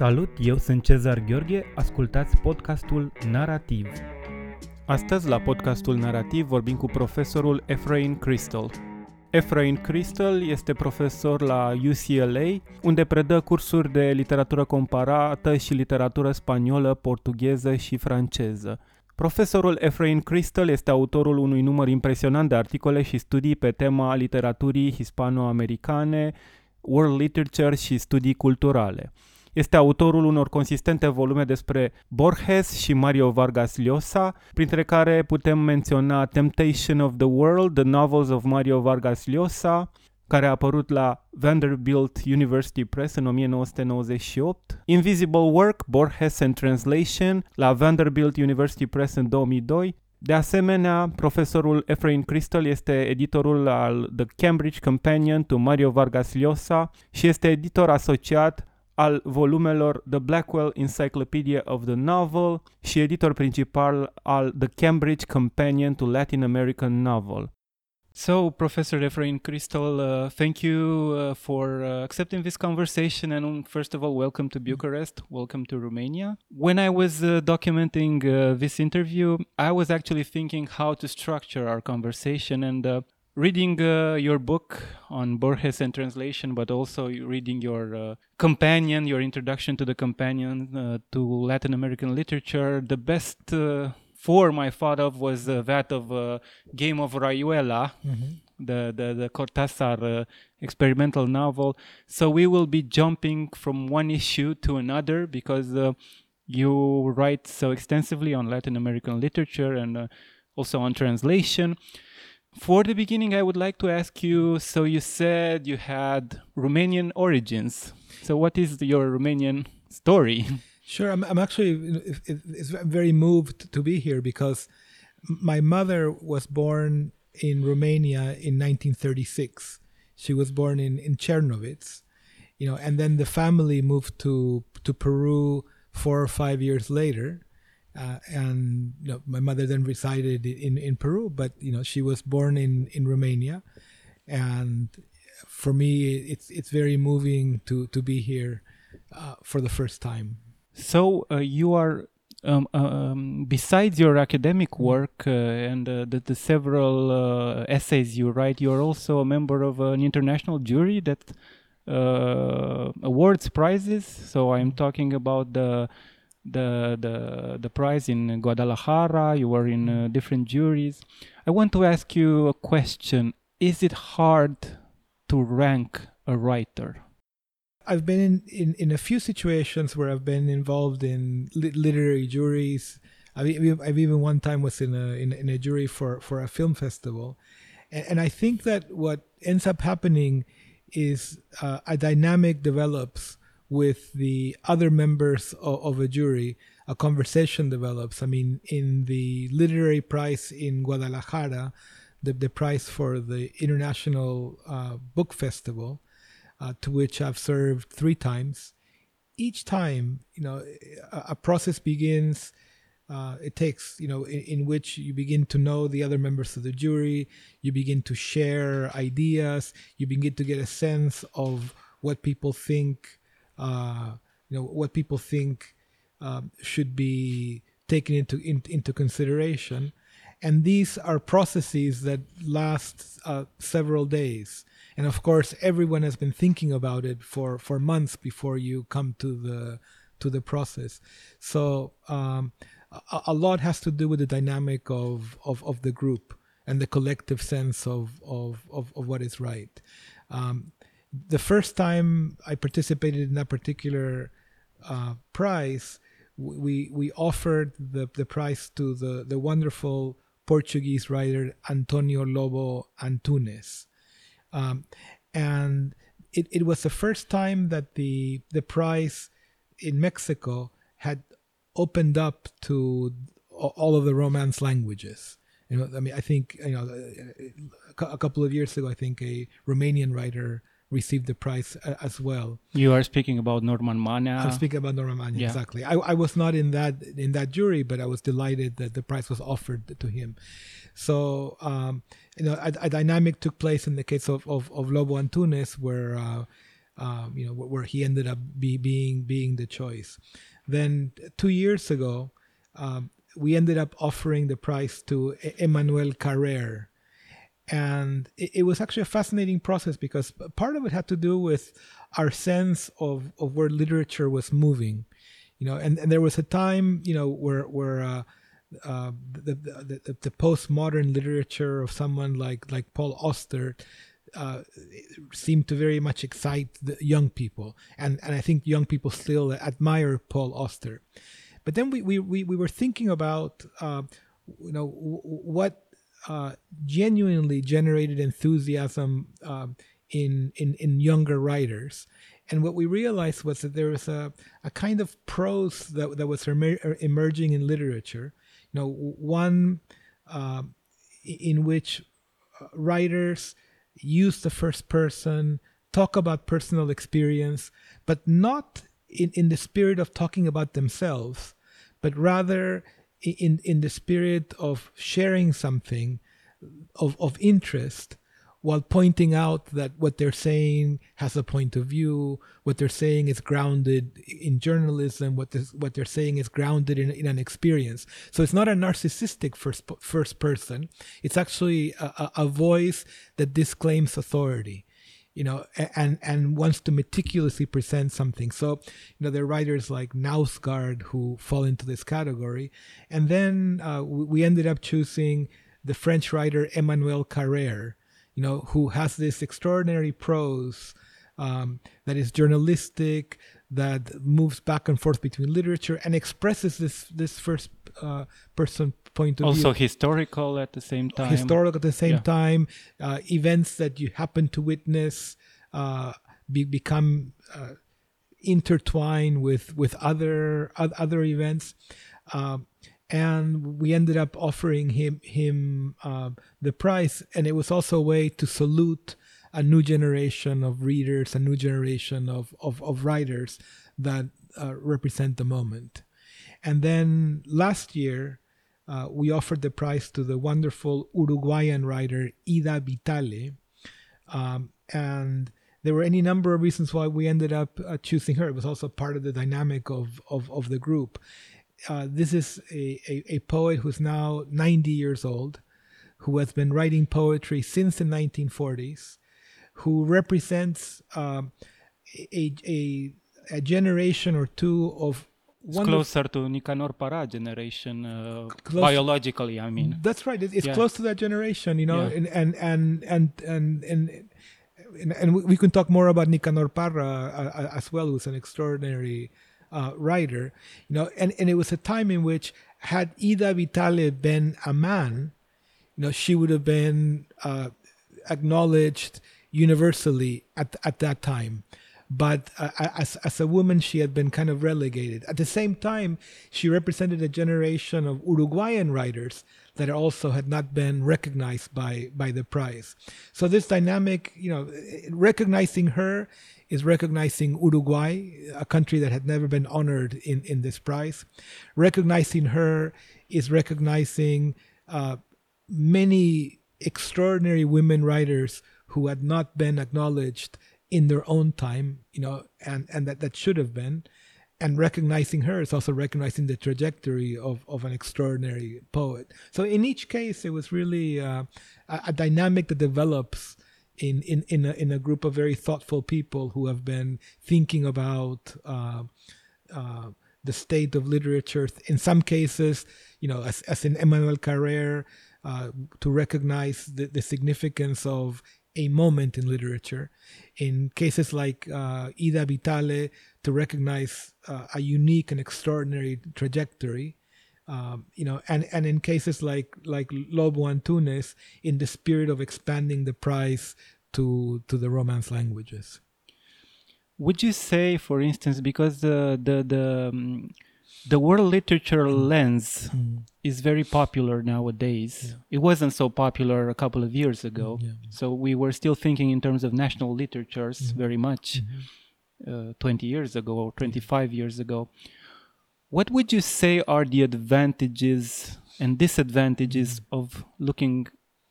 Salut, eu sunt Cezar Gheorghe, ascultați podcastul Narativ. Astăzi, la podcastul Narativ, vorbim cu profesorul Efrain Crystal. Efrain Crystal este profesor la UCLA, unde predă cursuri de literatură comparată și literatură spaniolă, portugheză și franceză. Profesorul Efrain Crystal este autorul unui număr impresionant de articole și studii pe tema literaturii hispano-americane, world literature și studii culturale. Este autorul unor consistente volume despre Borges și Mario Vargas Llosa, printre care putem menționa Temptation of the World, The Novels of Mario Vargas Llosa, care a apărut la Vanderbilt University Press în 1998, Invisible Work, Borges and Translation, la Vanderbilt University Press în 2002, de asemenea, profesorul Efrain Crystal este editorul al The Cambridge Companion to Mario Vargas Llosa și este editor asociat al volumelor The Blackwell Encyclopedia of the Novel și editor principal al The Cambridge Companion to Latin American Novel. So, Professor Efrain Kristal, uh, thank you uh, for uh, accepting this conversation. And um, first of all, welcome to Bucharest. Welcome to Romania. When I was uh, documenting uh, this interview, I was actually thinking how to structure our conversation. And uh, reading uh, your book on Borges and translation, but also reading your uh, companion, your introduction to the companion uh, to Latin American literature, the best uh, form I thought of was uh, that of uh, Game of Rayuela, mm-hmm. the, the, the Cortázar experimental novel. So we will be jumping from one issue to another because you write so extensively on Latin American literature and also on translation. For the beginning, I would like to ask you so you said you had Romanian origins. So, what is your Romanian story? Sure, I'm, I'm actually it's very moved to be here because my mother was born in Romania in 1936. She was born in, in Chernovitz, you know, and then the family moved to to Peru four or five years later uh, and you know, my mother then resided in, in Peru, but you know she was born in, in Romania, and for me it's it's very moving to to be here uh, for the first time. So uh, you are um, um, besides your academic work uh, and uh, the, the, several uh, essays you write, you are also a member of an international jury that awards prizes. So I'm talking about the the the the prize in Guadalajara. You were in uh, different juries. I want to ask you a question: Is it hard to rank a writer? I've been in, in, in a few situations where I've been involved in li- literary juries. I've, I've, even one time was in a in, in a jury for, for a film festival, and, and I think that what ends up happening is uh, a dynamic develops with the other members of, of, a jury, a conversation develops. I mean, in the literary prize in Guadalajara, the, the prize for the International uh, Book Festival, uh, to which I've served three times. Each time, you know, a, a process begins. Uh, it takes, you know, in, in, which you begin to know the other members of the jury. You begin to share ideas. You begin to get a sense of what people think uh, you know what people think um, should be taken into in, into consideration, and these are processes that last uh, several days. And of course, everyone has been thinking about it for, for months before you come to the to the process. So um, a, a, lot has to do with the dynamic of, of, of the group and the collective sense of, of, of, of what is right. Um, the first time I participated in that particular uh, prize, we we offered the, the prize to the, the wonderful Portuguese writer Antonio Lobo Antunes. Um, and it, it was the first time that the the prize in Mexico had opened up to all of the Romance languages. You know, I mean, I think you know, a couple of years ago, I think a Romanian writer received the prize uh, as well. You are speaking about Norman Manea. I'm speaking about Norman Manea, yeah. exactly. I, I was not in that in that jury, but I was delighted that the prize was offered to him. So um, you know, a, a, dynamic took place in the case of of, of Lobo Antunes, where uh, um, you know, where he ended up be, being being the choice. Then two years ago, um, we ended up offering the prize to Emmanuel Carrère. And it, it, was actually a fascinating process because part of it had to do with our sense of, of where literature was moving. You know, and, and there was a time, you know, where where uh, uh, the, the, the, the postmodern literature of someone like like Paul Auster uh, seemed to very much excite the young people, and and I think young people still admire Paul Auster. But then we we we, we were thinking about uh, you know what uh, genuinely generated enthusiasm um, in in in younger writers. And what we realized was that there was a, a kind of prose that, that was emer- emerging in literature. You know, one um, in which uh, writers use the first person, talk about personal experience, but not in, in the spirit of talking about themselves, but rather in, in the spirit of sharing something of, of interest while pointing out that what they're saying has a point of view, what they're saying is grounded in journalism, what, this, what they're saying is grounded in, in an experience. So it's not a narcissistic first, first person, it's actually a, a voice that disclaims authority. You know, and and wants to meticulously present something. So, you know, there are writers like Knausgaard who fall into this category, and then uh, we ended up choosing the French writer Emmanuel Carrère, you know, who has this extraordinary prose um, that is journalistic, that moves back and forth between literature and expresses this this first uh, person point of also view. Also historical at the same time. Historical at the same yeah. time. Uh, events that you happen to witness uh, be, become uh, intertwined with with other other events. Um, and we ended up offering him him uh, the prize, and it was also a way to salute a new generation of readers, a new generation of of, of writers that uh, represent the moment. And then last year, uh, we offered the prize to the wonderful Uruguayan writer Ida Vitale, um, and there were any number of reasons why we ended up uh, choosing her. It was also part of the dynamic of of, of the group uh, this is a, a, a, poet who's now 90 years old, who has been writing poetry since the 1940s, who represents um, a, a, a, generation or two of it's closer to Nicanor Parra generation, uh, biologically. I mean, that's right. It's yeah. close to that generation, you know, yeah. and, and, and and and and and, and we can talk more about Nicanor Parra uh, uh, as well, who's an extraordinary uh, writer, you know, and, and it was a time in which had Ida Vitale been a man, you know, she would have been uh, acknowledged universally at at that time. But uh, as as a woman, she had been kind of relegated. At the same time, she represented a generation of Uruguayan writers that also had not been recognized by by the prize. So this dynamic, you know, recognizing her is recognizing Uruguay, a country that had never been honored in, in this prize. Recognizing her is recognizing uh, many extraordinary women writers who had not been acknowledged in their own time, you know, and, and that, that should have been. And recognizing her is also recognizing the trajectory of, of an extraordinary poet. So in each case, it was really uh, a, a dynamic that develops in in in a, in a group of very thoughtful people who have been thinking about uh, uh, the state of literature. In some cases, you know, as as in Emmanuel Carrère, uh, to recognize the, the significance of a moment in literature. In cases like uh, Ida Vitale, to recognize uh, a unique and extraordinary trajectory um, you know, and, and in cases like like Lobo Antunes, in the spirit of expanding the prize to to the Romance languages. Would you say, for instance, because the the the um, the world literature mm. lens mm. is very popular nowadays. Yeah. It wasn't so popular a couple of years ago. Mm, yeah. So we were still thinking in terms of national literatures mm-hmm. very much mm-hmm. uh, 20 years ago or 25 years ago. What would you say are the advantages and disadvantages mm. of looking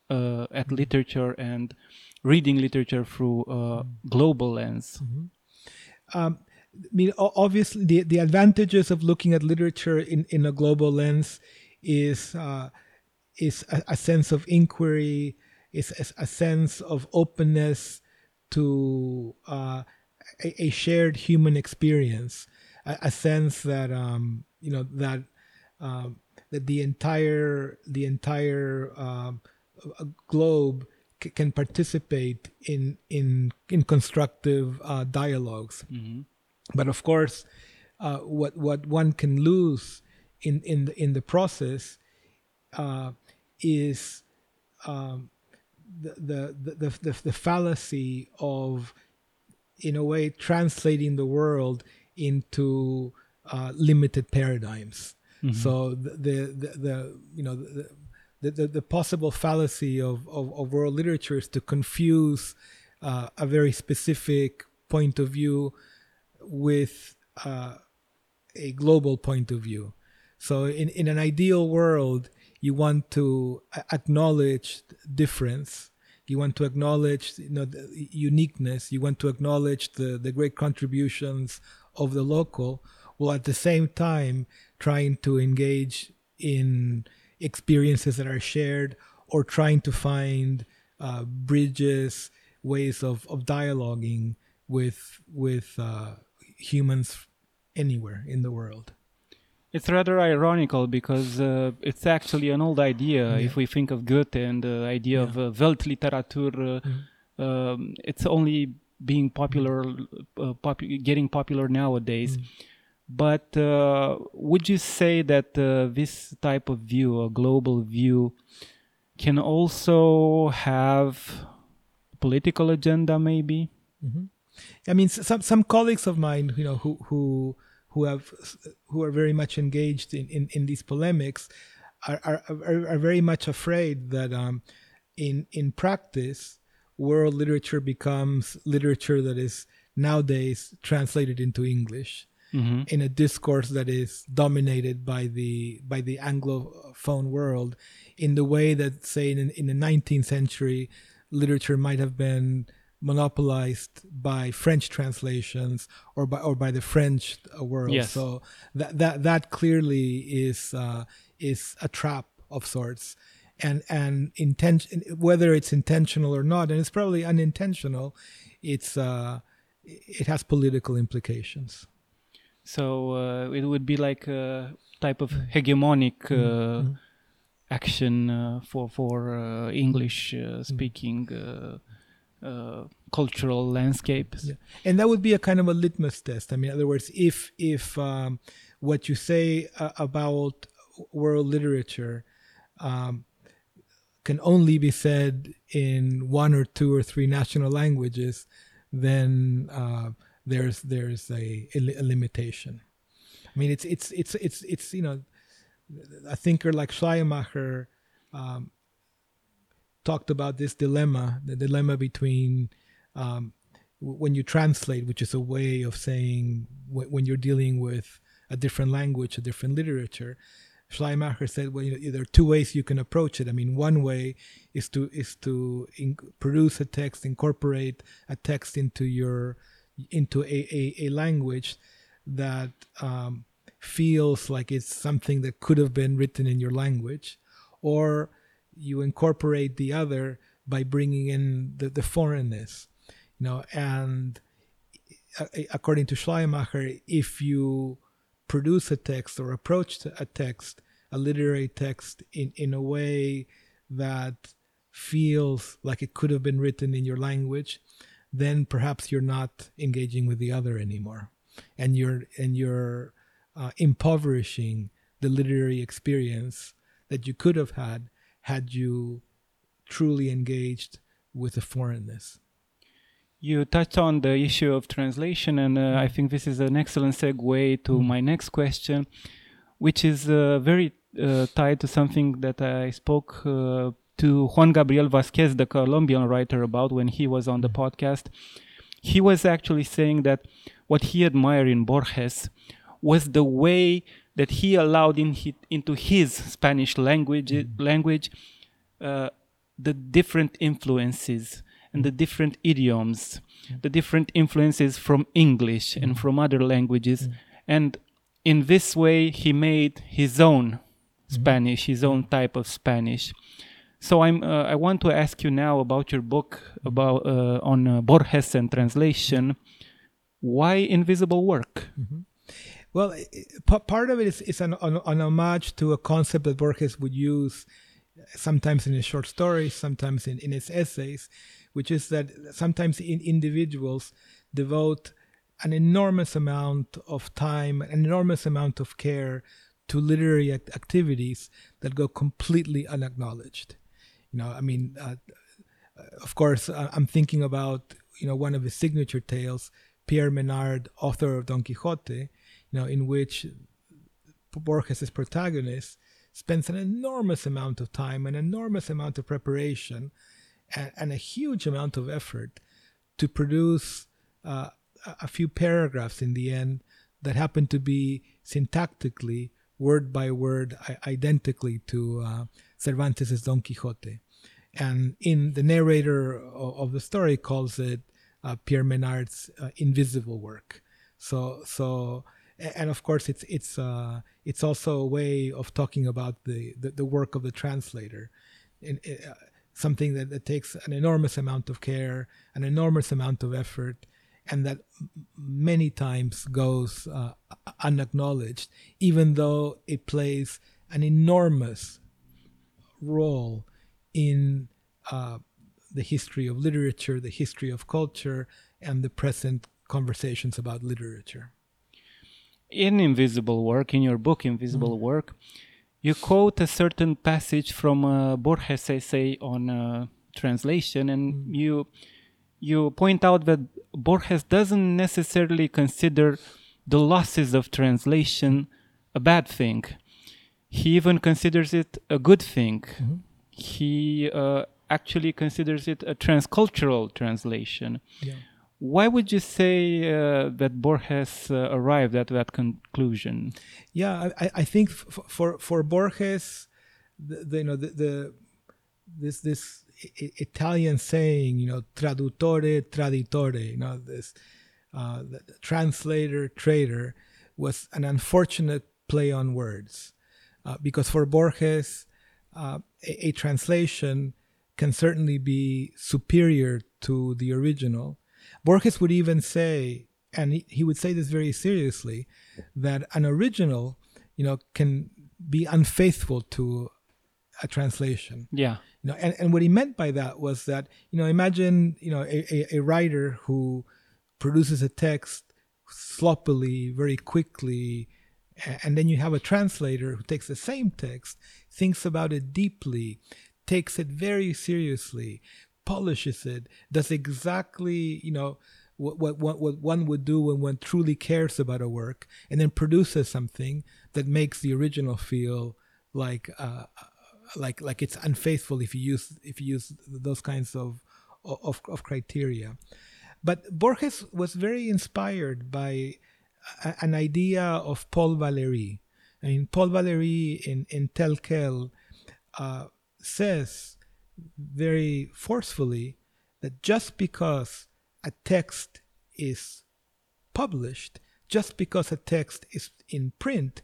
uh, at literature and reading literature through a global lens? Um, I mean, obviously, the, the advantages of looking at literature in, in a global lens is uh, is a, a sense of inquiry, is a, a sense of openness to uh, a, a shared human experience, a, sense that um, you know that um, that the entire the entire um, uh, globe c- can participate in in in constructive uh, dialogues. But of course, uh, what what one can lose in in the, in the process uh, is um, the, the, the the the fallacy of in a way translating the world into uh, limited paradigms. So the, the the you know the the, the, the possible fallacy of, of, of world literature is to confuse uh, a very specific point of view with uh, a global point of view. So in, in an ideal world, you want to acknowledge difference. You want to acknowledge you know uniqueness. You want to acknowledge the, the great contributions of the local, while at the same time trying to engage in experiences that are shared or trying to find uh, bridges, ways of, of dialoguing with with uh, humans anywhere in the world. It's rather ironical because uh, it's actually an old idea. If we think of Goethe and the idea of uh, Weltliteratur, uh, um, it's only being popular, uh, popu- getting popular nowadays. But uh, would you say that uh, this type of view, a global view, can also have political agenda, maybe? I mean, some some colleagues of mine, you know, who who who have who are very much engaged in in, in these polemics, are, are are are very much afraid that um, in in practice, world literature becomes literature that is nowadays translated into English in a discourse that is dominated by the by the anglophone world in the way that say in, in the 19th century literature might have been monopolized by french translations or by or by the french uh, world. Yes. so that that that clearly is uh, is a trap of sorts. And and intention whether it's intentional or not and it's probably unintentional it's uh it has political implications. So uh, it would be like a type of hegemonic uh, action uh, for for uh, English uh, speaking uh, uh, cultural landscapes. Yeah. and that would be a kind of a litmus test. I mean, in other words, if if um, what you say uh, about world literature um, can only be said in one or two or three national languages, then uh, there's there's a, a, limitation. I mean, it's it's it's it's it's you know, a thinker like Schleiermacher um, talked about this dilemma, the dilemma between um, when you translate, which is a way of saying w- when you're dealing with a different language, a different literature. Schleiermacher said, "Well, you know, there are two ways you can approach it. I mean, one way is to is to in- produce a text, incorporate a text into your into a a, a language that um, feels like it's something that could have been written in your language, or you incorporate the other by bringing in the, the foreignness you know and uh, according to schleiermacher if you produce a text or approach a text a literary text in, in a way that feels like it could have been written in your language then perhaps you're not engaging with the other anymore. And you're and you're uh, impoverishing the literary experience that you could have had had you truly engaged with the foreignness. You touched on the issue of translation, and uh, I think this is an excellent segue to my next question, which is uh, very uh, tied to something that I spoke uh, to Juan Gabriel Vasquez, the Colombian writer, about when he was on the podcast. He was actually saying that what he admired in Borges was the way that he allowed in into his Spanish language mm-hmm. language uh, the different influences and the mm-hmm. different idioms, mm-hmm. the different influences from English and from other languages. And in this way, he made his own Spanish, his own type of Spanish. So I'm. Uh, I want to ask you now about your book about uh, on uh, Borges and translation. Why invisible work? Well, part of it is, is an, an, an homage to a concept that Borges would use uh, sometimes in his short stories, sometimes in, in his essays, which is that sometimes in individuals devote an enormous amount of time, an enormous amount of care to literary act- activities that go completely unacknowledged. You know, I mean, uh, uh of course, I- I'm thinking about you know one of his signature tales, Pierre Menard, author of Don Quixote, you know, in which Borges' protagonist spends an enormous amount of time, an enormous amount of preparation, and, and a huge amount of effort to produce uh, a few paragraphs in the end that happen to be syntactically, word by word, identically to uh, Cervantes' Don Quixote. And in the narrator of, the story calls it uh, Pierre Menard's uh, invisible work. So, so, and of course, it's it's uh, it's also a way of talking about the the, the work of the translator, uh, something that, that takes an enormous amount of care, an enormous amount of effort, and that many times goes uh, unacknowledged, even though it plays an enormous role in uh, the history of literature, the history of culture, and the present conversations about literature. In Invisible Work, in your book Invisible Mm. Work, you quote a certain passage from a Borges essay on uh, translation, and Mm. you you point out that Borges doesn't necessarily consider the losses of translation a bad thing. He even considers it a good thing. Mm-hmm. He uh, actually considers it a transcultural translation. Yeah. Why would you say uh, that Borges uh, arrived at that conclusion? Yeah, I, I- think for for Borges, the, the you know the, the this this Italian saying, you know, traduttore traditore, you know, this uh, translator trader was an unfortunate play on words, uh, because for Borges, uh, a, a translation can certainly be superior to the original. Borges would even say, and he, he would say this very seriously, that an original, you know, can be unfaithful to a translation. Yeah. You know, and, and what he meant by that was that, you know, imagine, you know, a, a, a writer who produces a text sloppily, very quickly, and then you have a translator who takes the same text, thinks about it deeply, takes it very seriously, polishes it, does exactly, you know, what, what, what, one would do when one truly cares about a work, and then produces something that makes the original feel like uh, like like it's unfaithful if you use if you use those kinds of of, of criteria. But Borges was very inspired by a, an idea of Paul Valéry. I mean, Paul Valéry in in Tel Quel uh, says very forcefully that just because a text is published, just because a text is in print,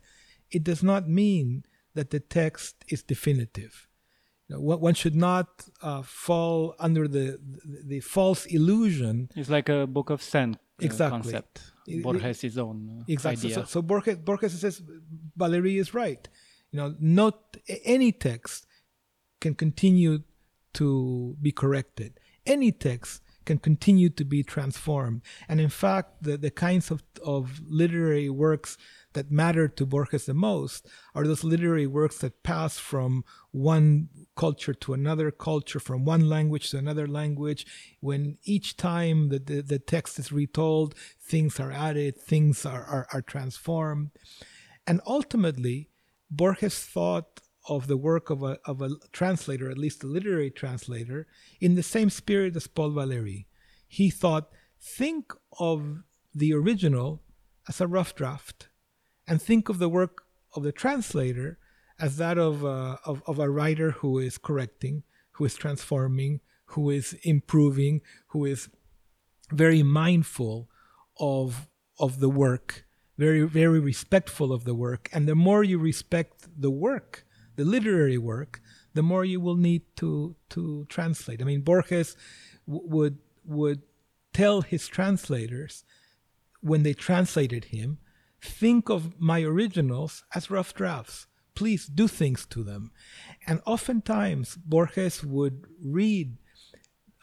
it does not mean that the text is definitive. You know, one should not uh, fall under the, the the false illusion It's like a book of sand uh, Exactly. concept. Borges' own uh, Exactly. So, idea. so Borges, Borges says Valéry is right. You know, not any text can continue to be corrected. Any text can continue to be transformed. And in fact, the, the kinds of, of literary works that matter to Borges the most are those literary works that pass from one culture to another culture, from one language to another language. When each time that the, the text is retold, things are added, things are, are, are transformed. And ultimately, Borges thought of the work of a, of a translator, at least a literary translator, in the same spirit as Paul Valéry. He thought, think of the original as a rough draft, and think of the work of the translator as that of, uh, of, of a writer who is correcting, who is transforming, who is improving, who is very mindful of of the work, very very respectful of the work. And the more you respect the work, the literary work, the more you will need to to translate. I mean, Borges w- would would tell his translators when they translated him, think of my originals as rough drafts. Please do things to them. And oftentimes, Borges would read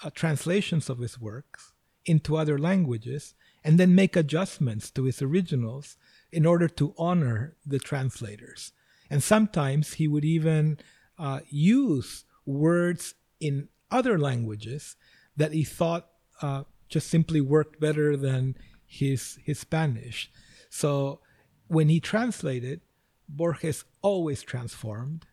uh, translations of his works into other languages and then make adjustments to his originals in order to honor the translators. And sometimes he would even uh, use words in other languages that he thought uh, just simply worked better than his his Spanish. So when he translated, Borges always transformed,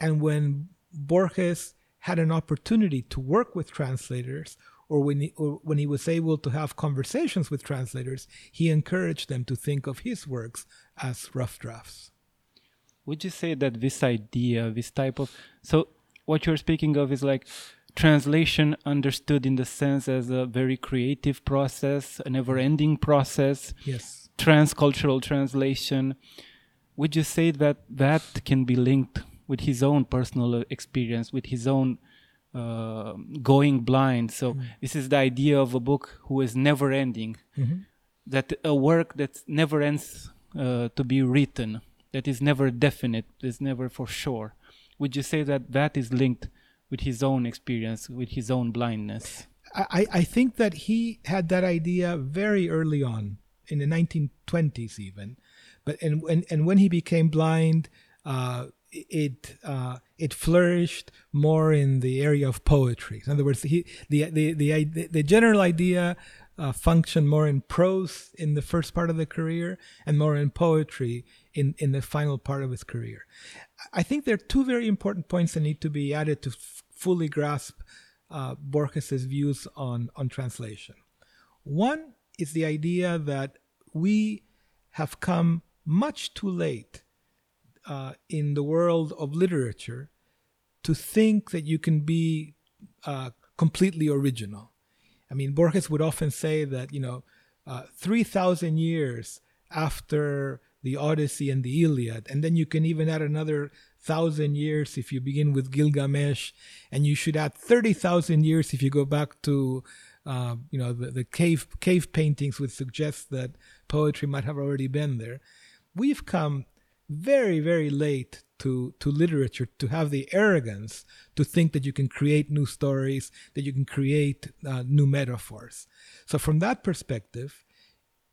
and when Borges had an opportunity to work with translators, or when he, or when he was able to have conversations with translators, he encouraged them to think of his works as rough drafts. Would you say that this idea, this type of so what you're speaking of is like translation understood in the sense as a very creative process, a never-ending process. Yes. Transcultural translation. Would you say that that can be linked with his own personal experience, with his own uh, going blind? So mm-hmm. this is the idea of a book who is never-ending. Mm-hmm. That a work that never ends uh, to be written, that is never definite, is never for sure. Would you say that that is linked? with his own experience, with his own blindness. I, I think that he had that idea very early on, in the 1920s even. But and, and, and when he became blind, uh, it uh, it flourished more in the area of poetry. In other words, he, the, the, the, the general idea uh, functioned more in prose in the first part of the career and more in poetry in, in the final part of his career. I think there are two very important points that need to be added to f- fully grasp uh, Borges's views on, on translation. One is the idea that we have come much too late uh, in the world of literature to think that you can be uh, completely original. I mean, Borges would often say that, you know, uh, 3,000 years after the Odyssey and the Iliad. And then you can even add another thousand years if you begin with Gilgamesh, and you should add 30,000 years if you go back to, uh, you know, the, the cave, cave paintings would suggest that poetry might have already been there. We've come very, very late to, to literature to have the arrogance to think that you can create new stories, that you can create uh, new metaphors. So, from that perspective,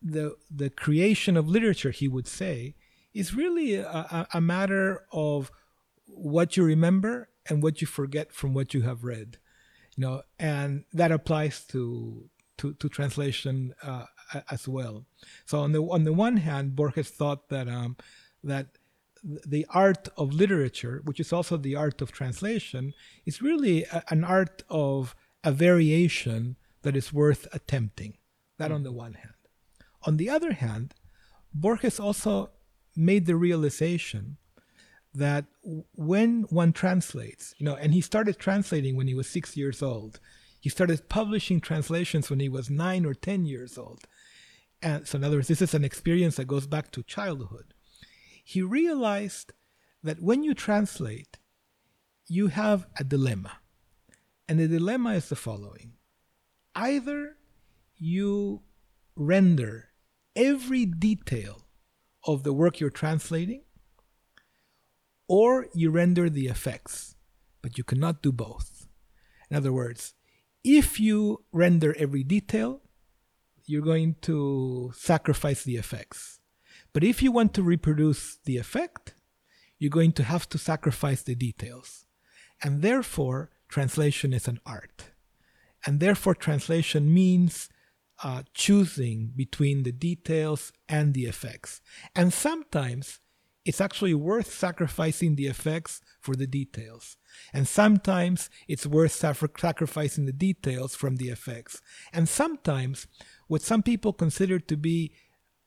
the the creation of literature, he would say, is really a, a matter of what you remember and what you forget from what you have read, you know, and that applies to to, to translation uh, as well. So on the on the one hand, Borges thought that um, that the art of literature, which is also the art of translation, is really a, an art of a variation that is worth attempting. That on the mm-hmm. one hand. On the other hand, Borges also made the realization that when one translates, you know, and he started translating when he was six years old. He started publishing translations when he was nine or 10 years old. And so, in other words, this is an experience that goes back to childhood. He realized that when you translate, you have a dilemma. And the dilemma is the following either you render every detail of the work you're translating, or you render the effects, but you cannot do both. In other words, if you render every detail, you're going to sacrifice the effects. But if you want to reproduce the effect, you're going to have to sacrifice the details. And therefore, translation is an art. And therefore, translation means uh, choosing between the details and the effects. And sometimes it's actually worth sacrificing the effects for the details. And sometimes it's worth sacrificing the details from the effects. And sometimes what some people consider to be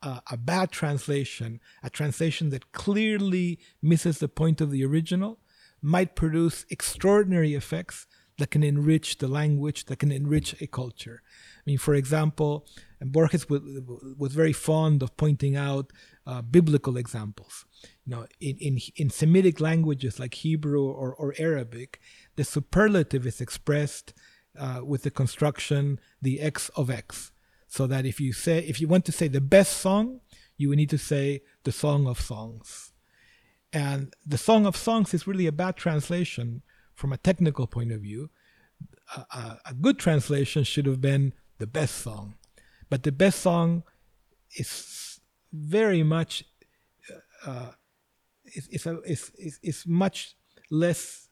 uh, a bad translation, a translation that clearly misses the point of the original, might produce extraordinary effects that can enrich the language, that can enrich a culture. I mean, for example, Borges was very fond of pointing out uh, biblical examples. You know, in, in, in Semitic languages like Hebrew or, or Arabic, the superlative is expressed uh, with the construction the x of x. So that if you say if you want to say the best song, you would need to say the song of songs. And the song of songs is really a bad translation from a technical point of view. A, a, a good translation should have been the best song. But the best song is very much uh, is, is, a, is, is, is much less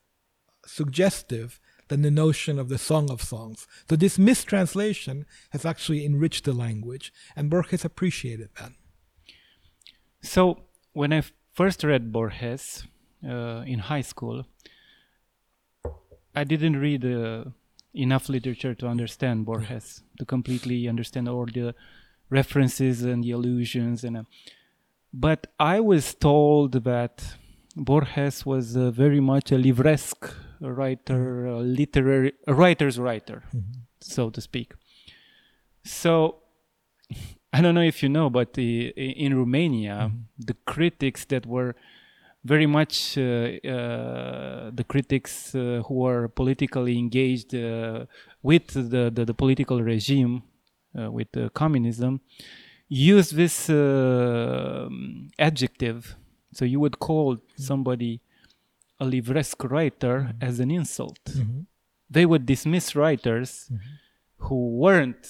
suggestive than the notion of the Song of Songs. So this mistranslation has actually enriched the language, and Borges appreciated that. So when I first read Borges uh, in high school, I didn't read uh, enough literature to understand Borges, to completely understand all the references and the allusions and. Uh, but I was told that Borges was uh, very much a livresque writer, a literary, a writer's writer, mm-hmm. so to speak. So I don't know if you know, but the, in Romania, mm-hmm. the critics that were very much uh, uh, the critics uh, who are politically engaged uh, with the, the, the, political regime, uh, with communism, use this uh, adjective. So you would call mm-hmm. somebody a livresque writer mm-hmm. as an insult. Mm-hmm. They would dismiss writers mm-hmm. who weren't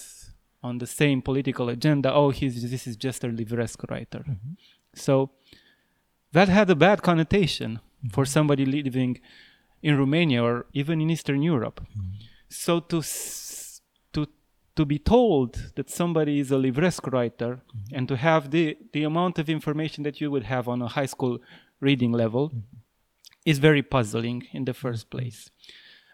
on the same political agenda. Oh, he's this is just a livresque writer. Mm-hmm. So that had a bad connotation mm-hmm. for somebody living in Romania or even in Eastern Europe. So to to be told that somebody is a livresque writer mm-hmm. and to have the, the amount of information that you would have on a high school reading level mm-hmm. Is very puzzling in the first mm-hmm. place.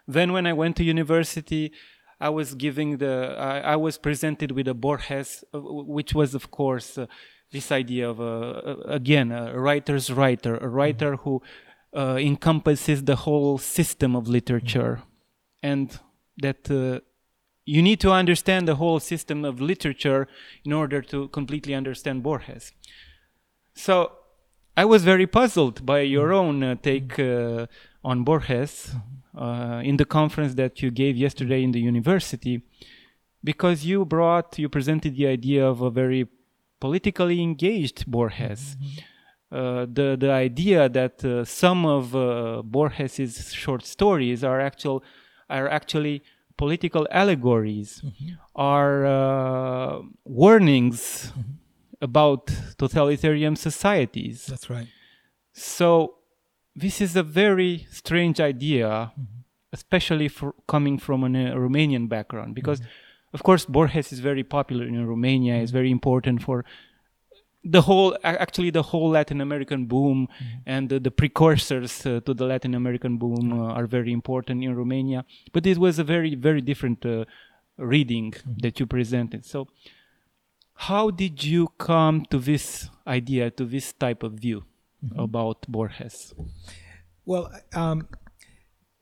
Then when I went to university, I was giving the I, I was presented with a Borges, uh, which was of course uh, this idea of a, again a writer's writer, a writer who uh, encompasses the whole system of literature, and that uh, you need to understand the whole system of literature in order to completely understand Borges. So I was very puzzled by your own uh, take uh, on Borges uh, in the conference that you gave yesterday in the university, because you brought, you presented the idea of a very politically engaged Borges. Mm-hmm. Uh, the the idea that uh, some of uh, Borges's short stories are actual are actually political allegories mm-hmm. are uh, warnings mm-hmm. About totalitarian societies. That's right. So this is a very strange idea, mm-hmm. especially for coming from an, a Romanian background, because mm-hmm. of course Borges is very popular in Romania. is mm-hmm. very important for the whole actually the whole Latin American boom mm-hmm. and the, the precursors uh, to the Latin American boom uh, are very important in Romania. But it was a very very different uh, reading mm-hmm. that you presented. So, how did you come to this idea, to this type of view mm-hmm. about Borges? Well. Um,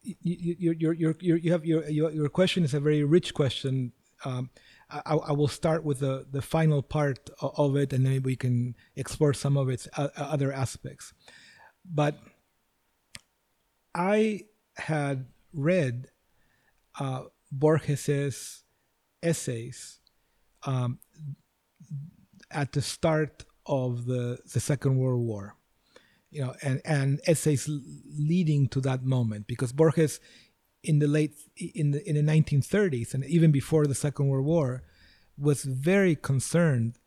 you, you, you, you, have your, your your question is a very rich question. Um, I, I, will start with the, the final part of it and then we can explore some of its other aspects. But I had read uh, Borges's essays um, at the start of the, the Second World War, you know, and, and essays leading to that moment because Borges in the late in the in the 1930s and even before the Second World War was very concerned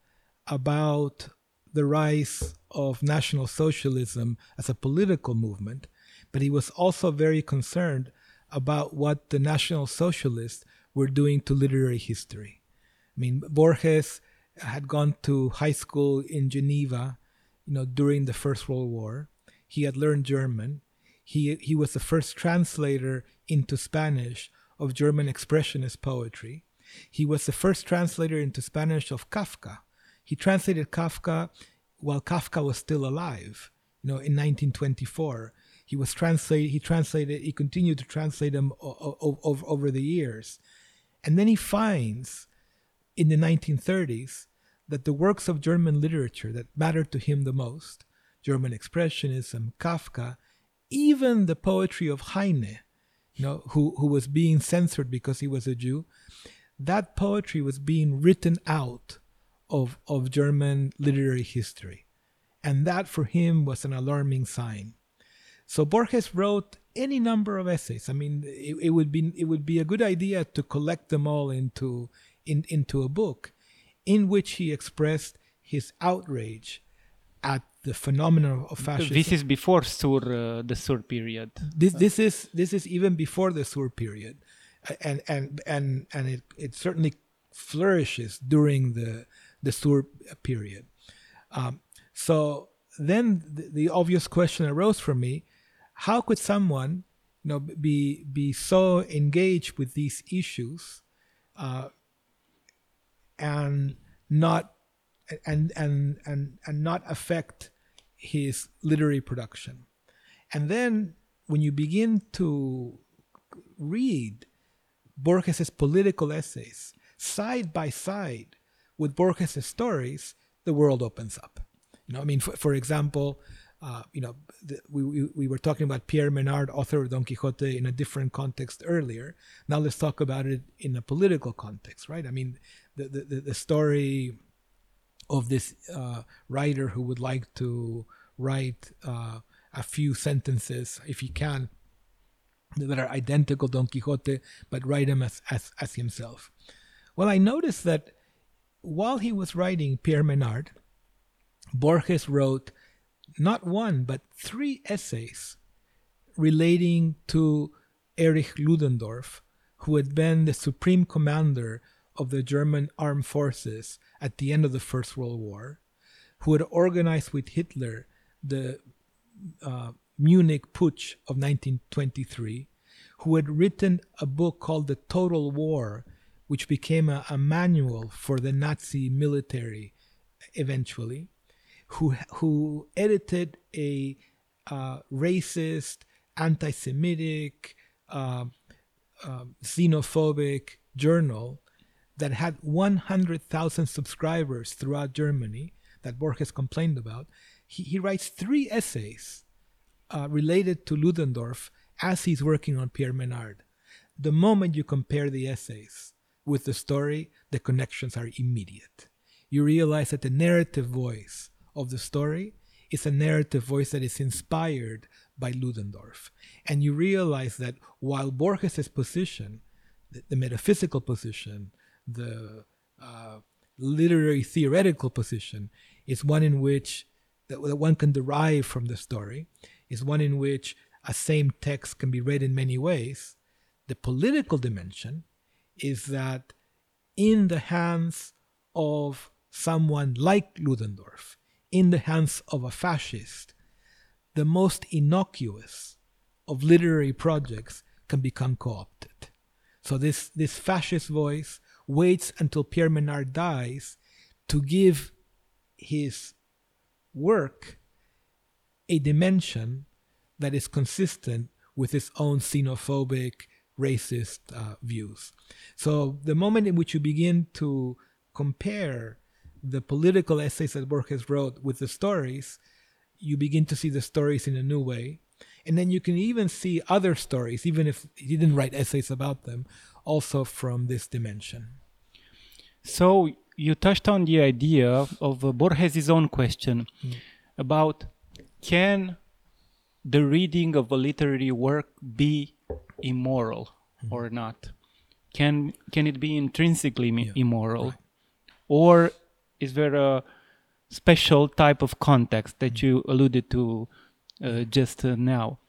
about the rise of National Socialism as a political movement, but he was also very concerned about what the National Socialists were doing to literary history. I mean, Borges had gone to high school in Geneva, you know, during the First World War. He had learned German. He he was the first translator into Spanish of German expressionist poetry. He was the first translator into Spanish of Kafka. He translated Kafka while Kafka was still alive, you know, in 1924. He was translate. He translated. He continued to translate them o- o- o- over the years, and then he finds in the 1930s that the works of German literature that mattered to him the most, German Expressionism, Kafka, even the poetry of Heine, you know, who, who was being censored because he was a Jew, that poetry was being written out of, of German literary history. And that for him was an alarming sign. So Borges wrote any number of essays. I mean, it, it would be it would be a good idea to collect them all into in, into a book in which he expressed his outrage at the phenomenon of fascism. This is before Sur, uh, the Sur period. This, this is this is even before the Sur period, and and and and it, it certainly flourishes during the the Sur period. Um, so then the, the, obvious question arose for me: How could someone, you know, be be so engaged with these issues, uh, and not and and and and not affect his literary production. And then when you begin to read Borges's political essays side by side with Borges's stories, the world opens up. You know, I mean, for, for example, uh, you know, the, we, we, we were talking about Pierre Menard, author of Don Quixote, in a different context earlier. Now let's talk about it in a political context, right? I mean, the the, the story of this uh, writer who would like to write uh, a few sentences, if he can, that are identical Don Quixote, but write them as, as, as himself. Well, I noticed that while he was writing Pierre Menard, Borges wrote not one, but three essays relating to Erich Ludendorff, who had been the supreme commander of the German armed forces at the end of the First World War, who had organized with Hitler the uh, Munich Putsch of 1923, who had written a book called The Total War, which became a, a manual for the Nazi military eventually, who, who edited a uh, racist, anti Semitic, uh, uh, xenophobic journal that had 100,000 subscribers throughout Germany that Borges complained about, he, he writes three essays uh, related to Ludendorff as he's working on Pierre Menard. The moment you compare the essays with the story, the connections are immediate. You realize that the narrative voice of the story is a narrative voice that is inspired by Ludendorff. And you realize that while Borges' position, the, the metaphysical position, the uh, literary theoretical position is one in which that, that one can derive from the story, is one in which a same text can be read in many ways. The political dimension is that in the hands of someone like Ludendorff, in the hands of a fascist, the most innocuous of literary projects can become co opted. So, this, this fascist voice waits until Pierre Menard dies to give his work a dimension that is consistent with his own xenophobic, racist uh, views. So the moment in which you begin to compare the political essays that Borges wrote with the stories, you begin to see the stories in a new way. And then you can even see other stories, even if he didn't write essays about them, also from this dimension. So you touched on the idea of uh, Borges' own question mm. about can the reading of a literary work be immoral mm. or not? Can can it be intrinsically yeah. immoral, right. or is there a special type of context that mm. you alluded to just uh, now?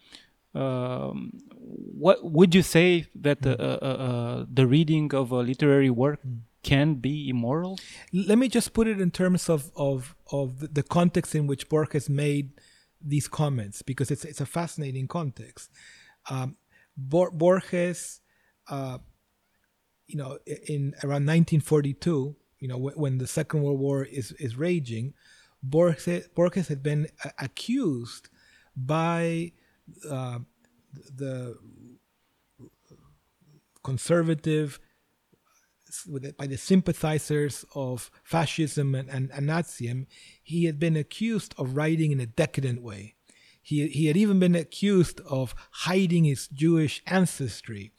Um, what would you say that uh, uh, uh, the reading of a literary work can be immoral? Let me just put it in terms of of of the context in which Borges made these comments because it's it's a fascinating context. Um, Borges, uh, you know, in around 1942, you know, when the Second World War is is raging, Borges Borges had been accused by uh, the conservative by the sympathizers of fascism and, and, and Nazism, he had been accused of writing in a decadent way. He, he had even been accused of hiding his Jewish ancestry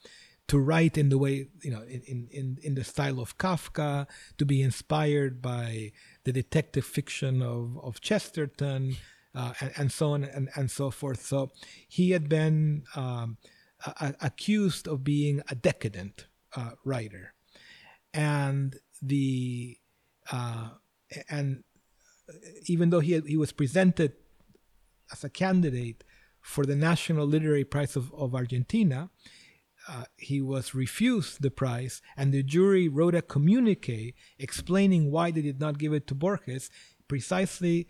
to write in the way, you know, in, in, in the style of Kafka, to be inspired by the detective fiction of, of Chesterton, uh, and, and, so on and, and so forth. So he had been um, a, accused of being a decadent uh, writer, and the uh, and even though he had, he was presented as a candidate for the National Literary Prize of, of Argentina, uh, he was refused the prize, and the jury wrote a communique explaining why they did not give it to Borges, precisely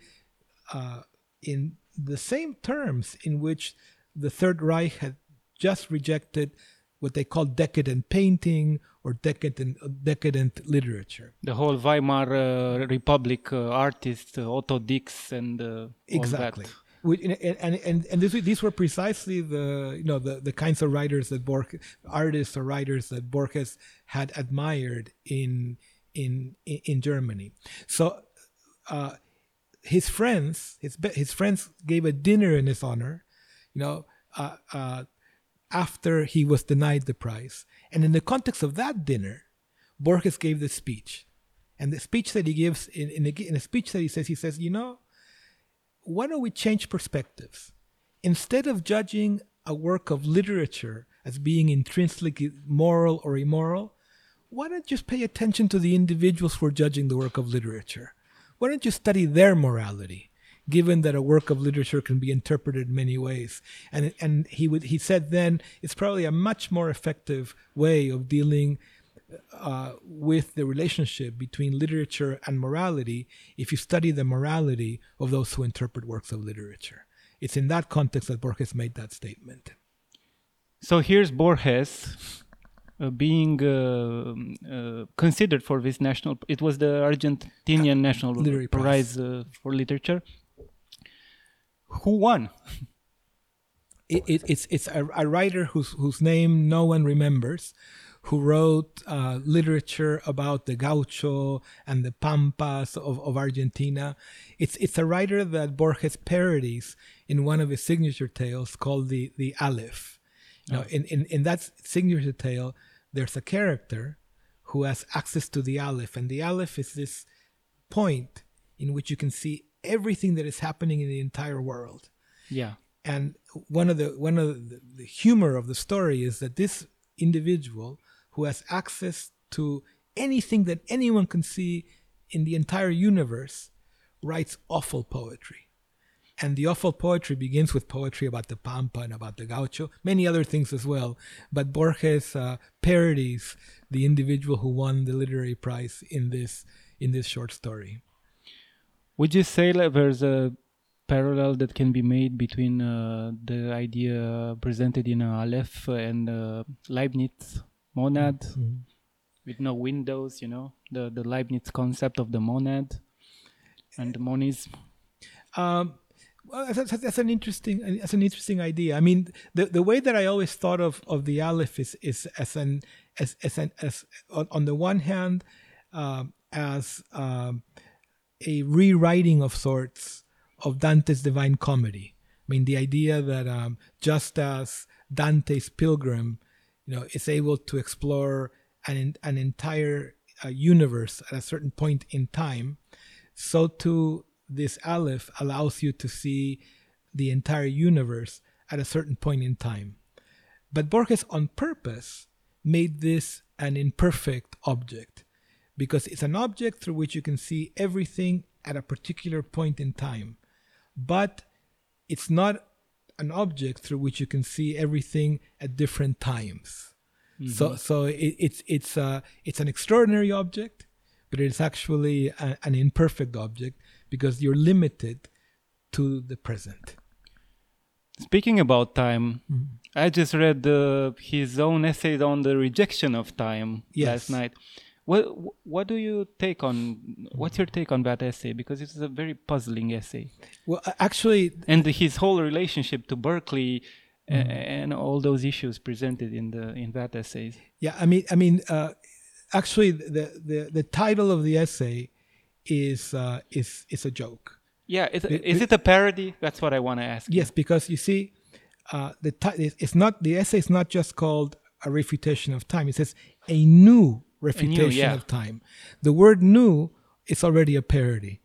uh, in the same terms in which the Third Reich had just rejected what they called decadent painting or decadent decadent literature. The whole Weimar uh, Republic uh, artists, uh, Otto Dix, and uh, exactly. and and and, and this, these were precisely the you know the, the kinds of writers that Borges, artists or writers that Borges had admired in in in Germany. So uh, his friends, his his friends gave a dinner in his honor, you know, uh, uh, after he was denied the prize. And in the context of that dinner, Borges gave the speech, and the speech that he gives in in a, in a speech that he says, he says, you know, why don't we change perspectives? Instead of judging a work of literature as being intrinsically moral or immoral, why don't just pay attention to the individuals who are judging the work of literature? Why don't you study their morality? Given that a work of literature can be interpreted in many ways, and and he would he said then it's probably a much more effective way of dealing uh, with the relationship between literature and morality if you study the morality of those who interpret works of literature. It's in that context that Borges made that statement. So here's Borges being uh, uh, considered for this national. It was the Argentinian National Literary Prize, Prize for Literature. Who won? It, it, it's it's a, a, writer whose whose name no one remembers, who wrote uh, literature about the gaucho and the pampas of, of Argentina. It's it's a writer that Borges parodies in one of his signature tales called the the Aleph. You know, oh. in, in, in that signature tale, there's a character who has access to the Aleph, and the Aleph is this point in which you can see everything that is happening in the entire world. Yeah. And one of the one of the, the humor of the story is that this individual who has access to anything that anyone can see in the entire universe writes awful poetry. And the awful poetry begins with poetry about the Pampa and about the Gaucho, many other things as well. But Borges uh, parodies the individual who won the literary prize in this in this short story. Would you say that there's a parallel that can be made between uh, the idea presented in uh, Aleph and uh, Leibniz monad mm-hmm. with no windows, you know, the, the Leibniz concept of the monad and the monism? Um, well, that's, that's, an interesting that's an interesting idea. I mean, the, the way that I always thought of, of the Aleph is, is as an as as an as on, on the one hand um, as um, a rewriting of sorts of Dante's Divine Comedy. I mean, the idea that um, just as Dante's Pilgrim, you know, is able to explore an an entire uh, universe at a certain point in time, so too this aleph allows you to see the entire universe at a certain point in time. But Borges, on purpose, made this an imperfect object because it's an object through which you can see everything at a particular point in time. But it's not an object through which you can see everything at different times. Mm-hmm. So, so it, it's it's uh, it's an extraordinary object, but it's actually a, an imperfect object because you're limited to the present. Speaking about time, mm-hmm. I just read uh, his own essay on the rejection of time yes. last night. What what do you take on? What's your take on that essay? Because it's a very puzzling essay. Well, actually, and his whole relationship to Berkeley mm-hmm. and all those issues presented in the in that essay. Yeah, I mean, I mean, uh, actually, the, the the title of the essay is uh, is is a joke. Yeah, is, is it a parody? That's what I want to ask. Yes, you. because you see, uh, the ti- it's not the essay is not just called a refutation of time. It says a new refutation a new, yeah. of time. The word new is already a parody.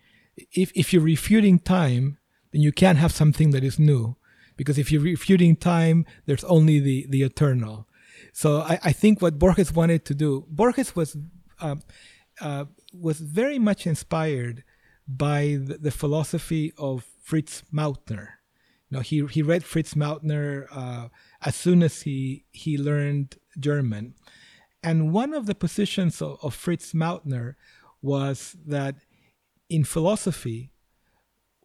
If if you're refuting time, then you can't have something that is new, because if you're refuting time, there's only the the eternal. So I, I think what Borges wanted to do, Borges was uh, uh, was very much inspired by the, the, philosophy of Fritz Mauthner. You know, he he read Fritz Mauthner uh, as soon as he he learned German, and one of the positions of, of Fritz Mauthner was that in philosophy,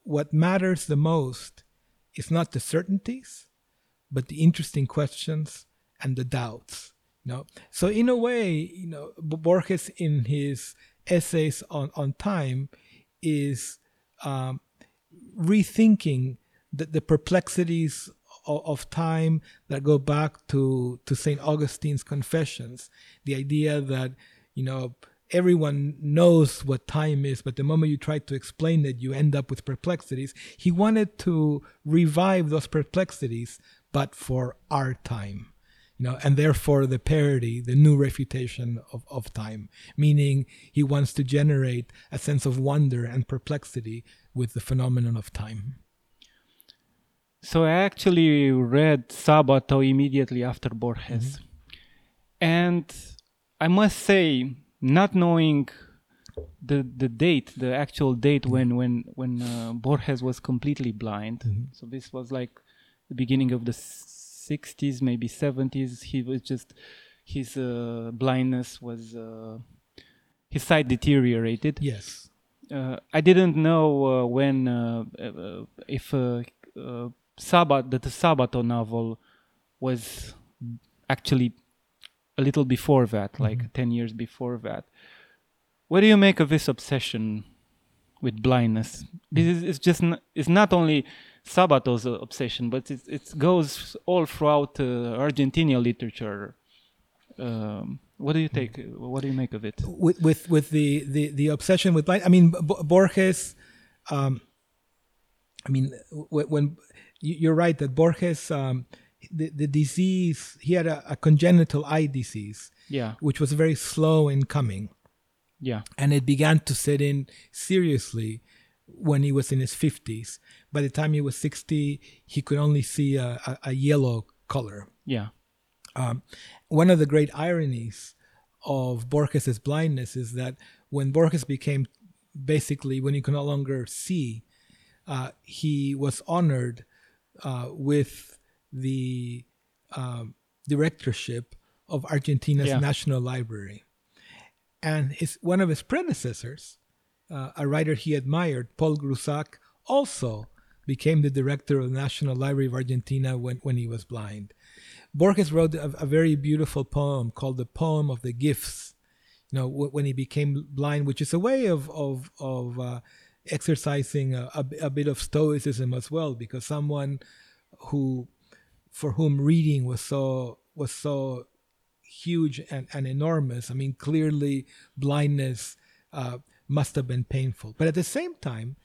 what matters the most is not the certainties, but the interesting questions and the doubts. Know? So in a way, you know, Borges in his essays on, on time is um, rethinking the, the perplexities of, of, time that go back to, to St. Augustine's Confessions. The idea that, you know, everyone knows what time is, but the moment you try to explain it, you end up with perplexities. He wanted to revive those perplexities, but for our time you know, and therefore the parody, the new refutation of, of time, meaning he wants to generate a sense of wonder and perplexity with the phenomenon of time. So I actually read Sabato immediately after Borges. Mm-hmm. And I must say, not knowing the the date, the actual date mm-hmm. when when when uh, Borges was completely blind. Mm-hmm. So this was like the beginning of the 60s, maybe 70s. He was just his uh, blindness was uh, his sight deteriorated. Yes. Uh, I didn't know uh, when uh, uh, if Sabat that the Sabato novel was actually a little before that, mm-hmm. like 10 years before that. What do you make of this obsession with blindness? Because it's just n- it's not only Sabato's obsession, but it, it goes all throughout uh, Argentinian literature. Um, what do you take? What do you make of it? With with with the the, the obsession with light. I mean, B- Borges. Um, I mean, when you're right that Borges, um, the the disease, he had a, a, congenital eye disease. Yeah. Which was very slow in coming. Yeah. And it began to set in seriously when he was in his 50s. By the time he was 60, he could only see a, a, a yellow color. Yeah. Um, one of the great ironies of Borges's blindness is that when Borges became basically, when he could no longer see, uh, he was honored uh, with the um, directorship of Argentina's yeah. National Library. And his, one of his predecessors, uh, a writer he admired, Paul Groussac, also became the director of the National Library of Argentina when, when he was blind. Borges wrote a, a very beautiful poem called The Poem of the Gifts, you know, w- when he became blind, which is a way of, of, of uh, exercising a, a, a bit of stoicism as well, because someone who, for whom reading was so, was so huge and, and enormous, I mean, clearly blindness, uh, must have been painful. But at the same time,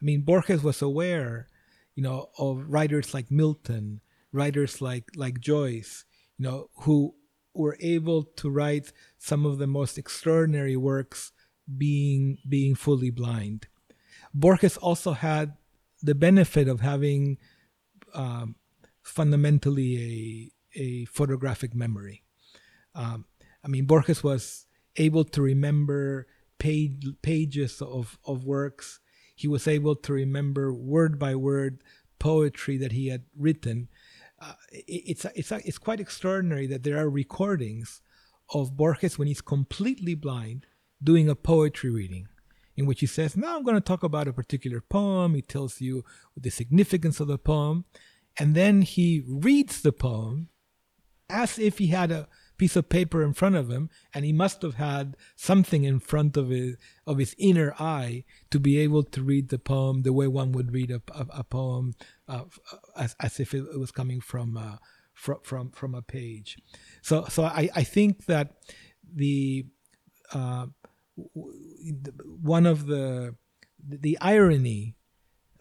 I mean, Borges was aware, you know, of writers like Milton, writers like like Joyce, you know, who were able to write some of the most extraordinary works being being fully blind. Borges also had the benefit of having um, fundamentally a a photographic memory. Um, I mean, Borges was able to remember page, pages of, of works. He was able to remember word by word poetry that he had written. Uh, it, it's, it's, it's quite extraordinary that there are recordings of Borges when he's completely blind doing a poetry reading in which he says, Now I'm going to talk about a particular poem. He tells you the significance of the poem. And then he reads the poem as if he had a piece of paper in front of him, and he must have had something in front of his of his inner eye to be able to read the poem the way one would read a, a, a poem, uh, as, as if it was coming from uh, from from from a page. So so I, I think that the uh, one of the the irony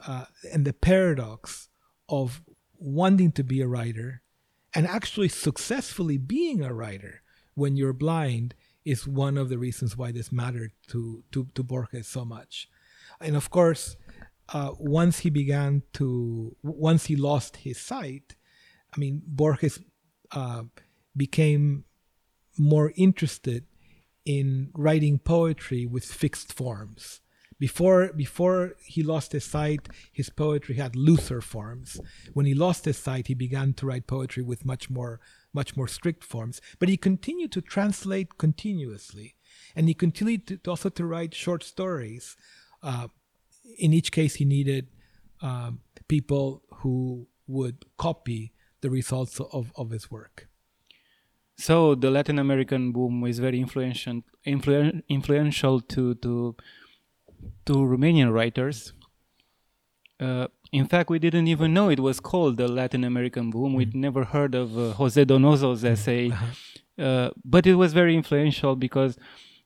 uh, and the paradox of wanting to be a writer and actually successfully being a writer when you're blind is one of the reasons why this mattered to to, to Borges so much. And of course, uh, once he began to once he lost his sight, I mean Borges uh, became more interested in writing poetry with fixed forms before before he lost his sight, his poetry had looser forms. When he lost his sight, he began to write poetry with much more much more strict forms. But he continued to translate continuously, and he continued to, also to write short stories. Uh, in each case, he needed um, people who would copy the results of, of his work. So the Latin American boom is very influential, influ- influential to to to Romanian writers. Uh, in fact, we didn't even know it was called the Latin American boom. We'd mm-hmm. never heard of uh, Jose Donoso's essay, uh, but it was very influential because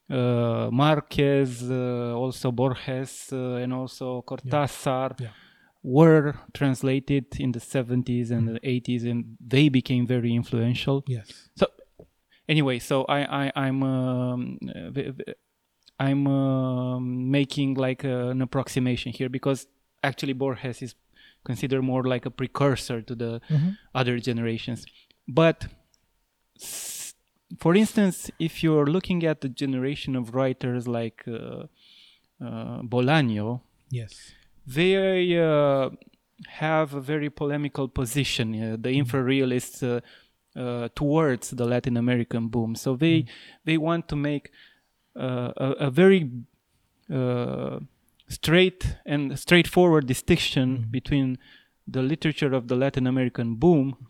uh, Marquez, uh, also Borges, uh, and also Cortázar yeah. Yeah. were translated in the 70s and mm. the 80s, and they became very influential. Yes. So, anyway, so I, I, I am um, I'm uh, making like a, an approximation here because actually Borges is considered more like a precursor to the mm-hmm. other generations. But s- for instance, if you're looking at the generation of writers like uh, uh, Bolaño, yes, they uh, have a very polemical position. Uh, the mm-hmm. infrarealists uh, uh, towards the Latin American boom, so they mm-hmm. they want to make uh, a, a, very uh, straight and straightforward distinction mm-hmm. between the literature of the Latin American boom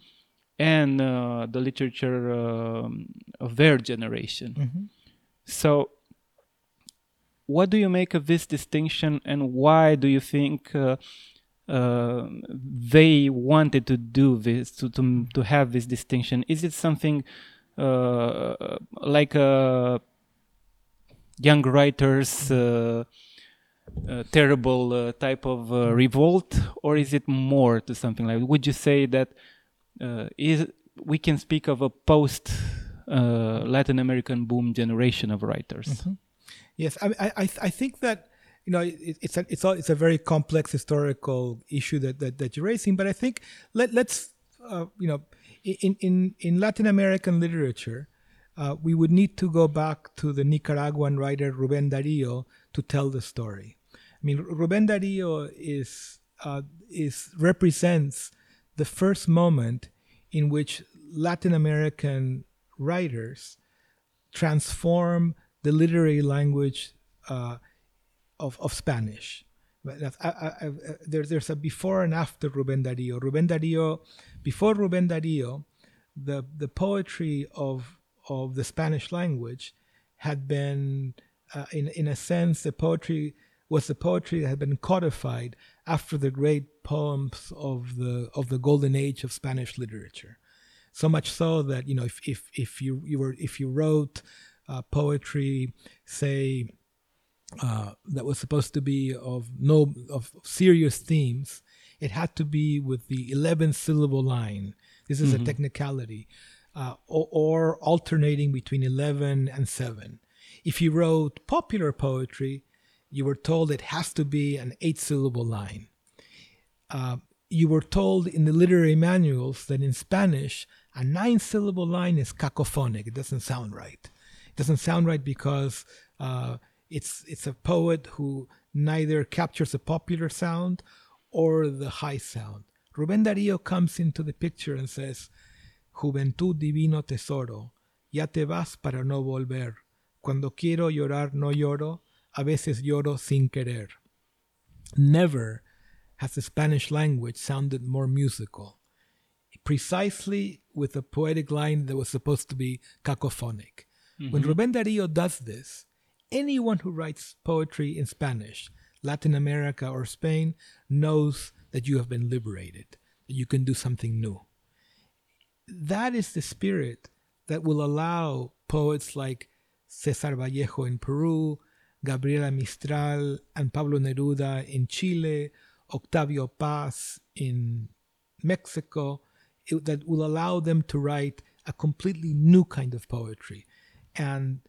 and uh, the literature um, of their generation. Mm-hmm. So, what do you make of this distinction, and why do you think uh, uh, they wanted to do this to, to to have this distinction? Is it something uh, like a young writers uh, uh, terrible uh, type of revolt, or is it more to something like? Would you say that is we can speak of a post Latin American boom generation of writers? Mm-hmm. Yes, I, I I think that you know it, it's a it's a it's a very complex historical issue that that, that you're raising. But I think let let's uh, you know in in in Latin American literature, uh, we would need to go back to the Nicaraguan writer Ruben Dario to tell the story. I mean, Ruben Dario is uh, is represents the first moment in which Latin American writers transform the literary language uh, of, of Spanish. I, I, I, there, there's a before and after Ruben Dario. Ruben Dario, before Ruben Dario, the, the poetry of of the Spanish language had been, uh, in, in a sense, the poetry was the poetry that had been codified after the great poems of the of the golden age of Spanish literature. So much so that you know if if, if you, you were if you wrote uh, poetry, say uh, that was supposed to be of no of serious themes, it had to be with the 11 syllable line. This is mm-hmm. a technicality uh, or, or alternating between 11 and 7. If you wrote popular poetry, you were told it has to be an eight syllable line. Uh, you were told in the literary manuals that in Spanish, a nine syllable line is cacophonic. It doesn't sound right. It doesn't sound right because uh, it's, it's a poet who neither captures a popular sound or the high sound. Ruben Dario comes into the picture and says, Juventud divino tesoro, ya te vas para no volver. Cuando quiero llorar no lloro, a veces lloro sin querer. Never has the Spanish language sounded more musical. precisely with a poetic line that was supposed to be cacophonic. When mm-hmm. Rubén Darío does this, anyone who writes poetry in Spanish, Latin America, or Spain knows that you have been liberated, that you can do something new. That is the spirit that will allow poets like Cesar Vallejo in Peru, Gabriela Mistral, and Pablo Neruda in Chile, Octavio Paz in Mexico, it, that will allow them to write a completely new kind of poetry. And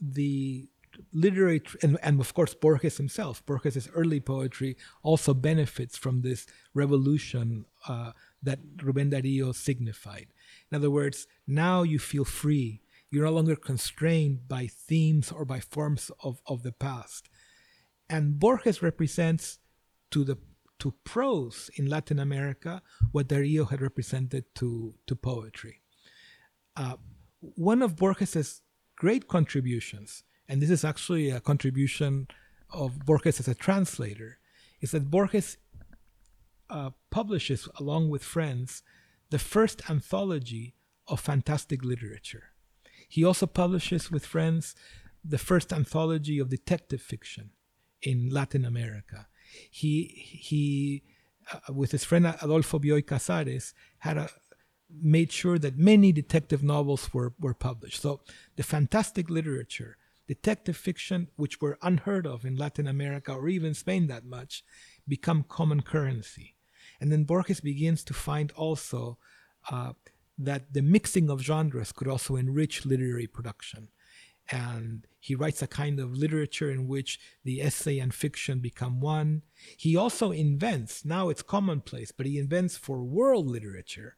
the literary, and, and of course, Borges himself, Borges' early poetry also benefits from this revolution uh, that Rubén Darío signified. In other words, now you feel free. You're no longer constrained by themes or by forms of, of the past. And Borges represents to the to prose in Latin America what Darío had represented to, to poetry. Uh, one of Borges's great contributions, and this is actually a contribution of Borges as a translator, is that Borges uh, publishes, along with friends, the first anthology of fantastic literature. He also publishes with friends the first anthology of detective fiction in Latin America. He he uh, with his friend Adolfo Bioy Casares had a, made sure that many detective novels were were published. So the fantastic literature, detective fiction, which were unheard of in Latin America or even Spain that much, become common currency. And then Borges begins to find also uh, that the mixing of genres could also enrich literary production. And he writes a kind of literature in which the essay and fiction become one. He also invents, now it's commonplace, but he invents for world literature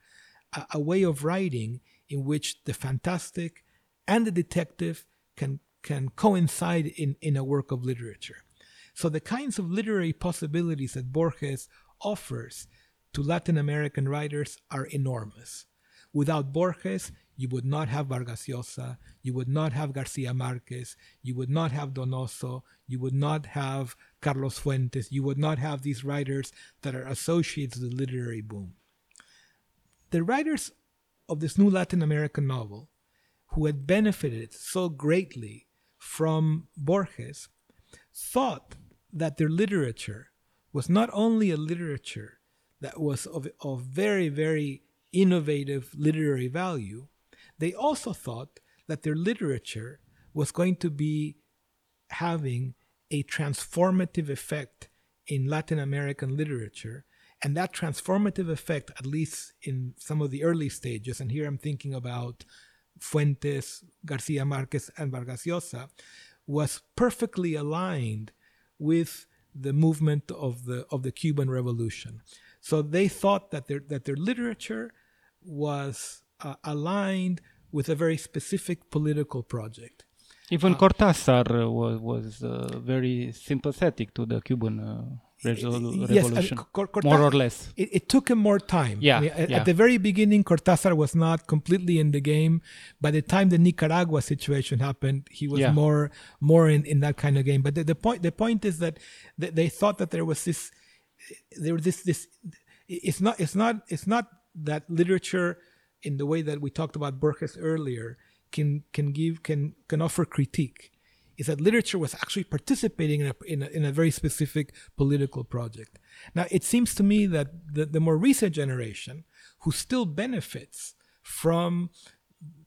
a, a way of writing in which the fantastic and the detective can, can coincide in, in a work of literature. So the kinds of literary possibilities that Borges offers to Latin American writers are enormous. Without Borges, you would not have Vargas Llosa, you would not have Garcia Marquez, you would not have Donoso, you would not have Carlos Fuentes, you would not have these writers that are associated with the literary boom. The writers of this new Latin American novel, who had benefited so greatly from Borges, thought that their literature was not only a literature that was of, of very, very innovative literary value, they also thought that their literature was going to be having a transformative effect in Latin American literature. And that transformative effect, at least in some of the early stages, and here I'm thinking about Fuentes, Garcia Marquez, and Vargas Llosa, was perfectly aligned with the movement of the of the Cuban Revolution. So they thought that their that their literature was uh, aligned with a very specific political project. Even Cortázar uh, was was uh, very sympathetic to the Cuban uh, resol- Yes, revolution, Cor- Corta- more or less. It, it took him more time. Yeah, at, yeah. at the very beginning, Cortázar was not completely in the game. By the time the Nicaragua situation happened, he was Yeah. more more in, in that kind of game. But the, the point the point is that th- they thought that there was this there was this this it's not it's not it's not that literature in the way that we talked about Borges earlier can can give can can offer critique is that literature was actually participating in a, in a, in a very specific political project. Now, it seems to me that the, the more recent generation, who still benefits from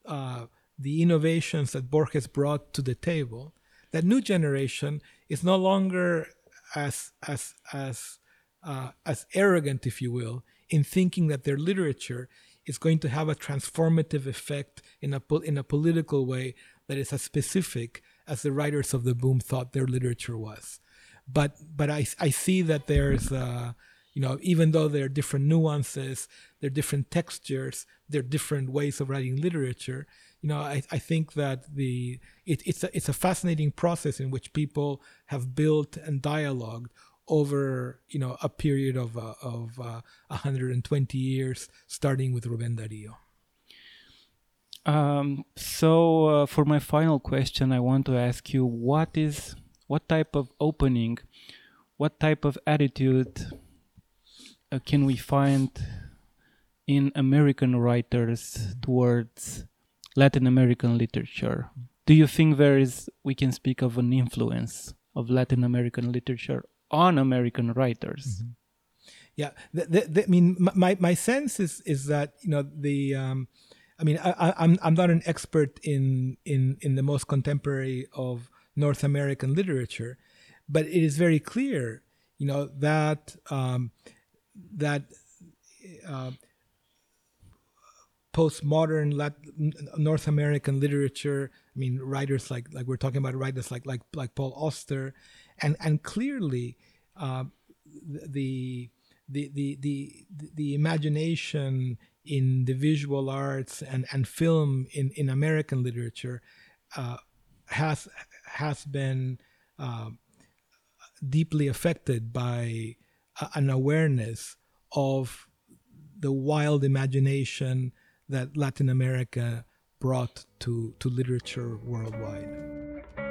uh, the innovations that Borges brought to the table, that new generation is no longer as as as uh, as arrogant, if you will, in thinking that their literature is going to have a transformative effect in a in a political way that is as specific as the writers of the boom thought their literature was. But but I I see that there's uh, you know even though there are different nuances, there are different textures, there are different ways of writing literature. You know, I, I think that the it, it's a it's a fascinating process in which people have built and dialogued over you know a period of uh, of uh, 120 years, starting with Rubén Darío. Um, so uh, for my final question, I want to ask you: What is what type of opening, what type of attitude uh, can we find in American writers towards Latin American literature. Do you think there is, we can speak of an influence of Latin American literature on American writers? Mm-hmm. Yeah, th- th- th- I mean, my, my sense is is that you know the, um, I mean, I, I, I'm I'm not an expert in in in the most contemporary of North American literature, but it is very clear, you know, that um, that uh, postmodern Latin, North American literature. I mean, writers like like we're talking about writers like like like Paul Auster, and and clearly uh, the, the the the the imagination in the visual arts and and film in in American literature uh, has has been uh, deeply affected by an awareness of the wild imagination that Latin America brought to, to literature worldwide.